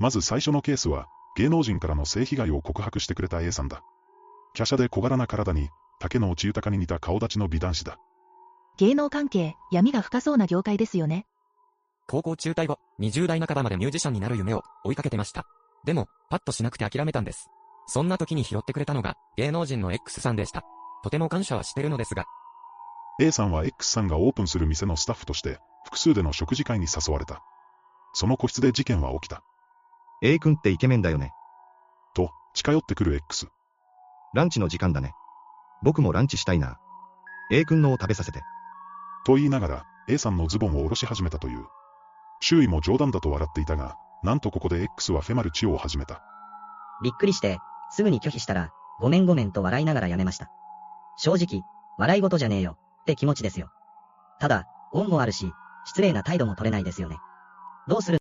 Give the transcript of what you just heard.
まず最初のケースは、芸能人からの性被害を告白してくれた A さんだ。華奢で小柄な体に、竹の内豊に似た顔立ちの美男子だ。芸能関係、闇が深そうな業界ですよね。高校中退後、20代半ばまでミュージシャンになる夢を追いかけてました。でも、パッとしなくて諦めたんです。そんな時に拾ってくれたのが、芸能人の X さんでした。とても感謝はしてるのですが、A さんは X さんがオープンする店のスタッフとして、複数での食事会に誘われた。その個室で事件は起きた。A 君ってイケメンだよね。と、近寄ってくる X。ランチの時間だね。僕もランチしたいな。A 君のを食べさせて。と言いながら、A さんのズボンを下ろし始めたという。周囲も冗談だと笑っていたが、なんとここで X はフェマルチオを始めた。びっくりして、すぐに拒否したら、ごめんごめんと笑いながらやめました。正直、笑い事じゃねえよ、って気持ちですよ。ただ、恩もあるし、失礼な態度も取れないですよね。どうする？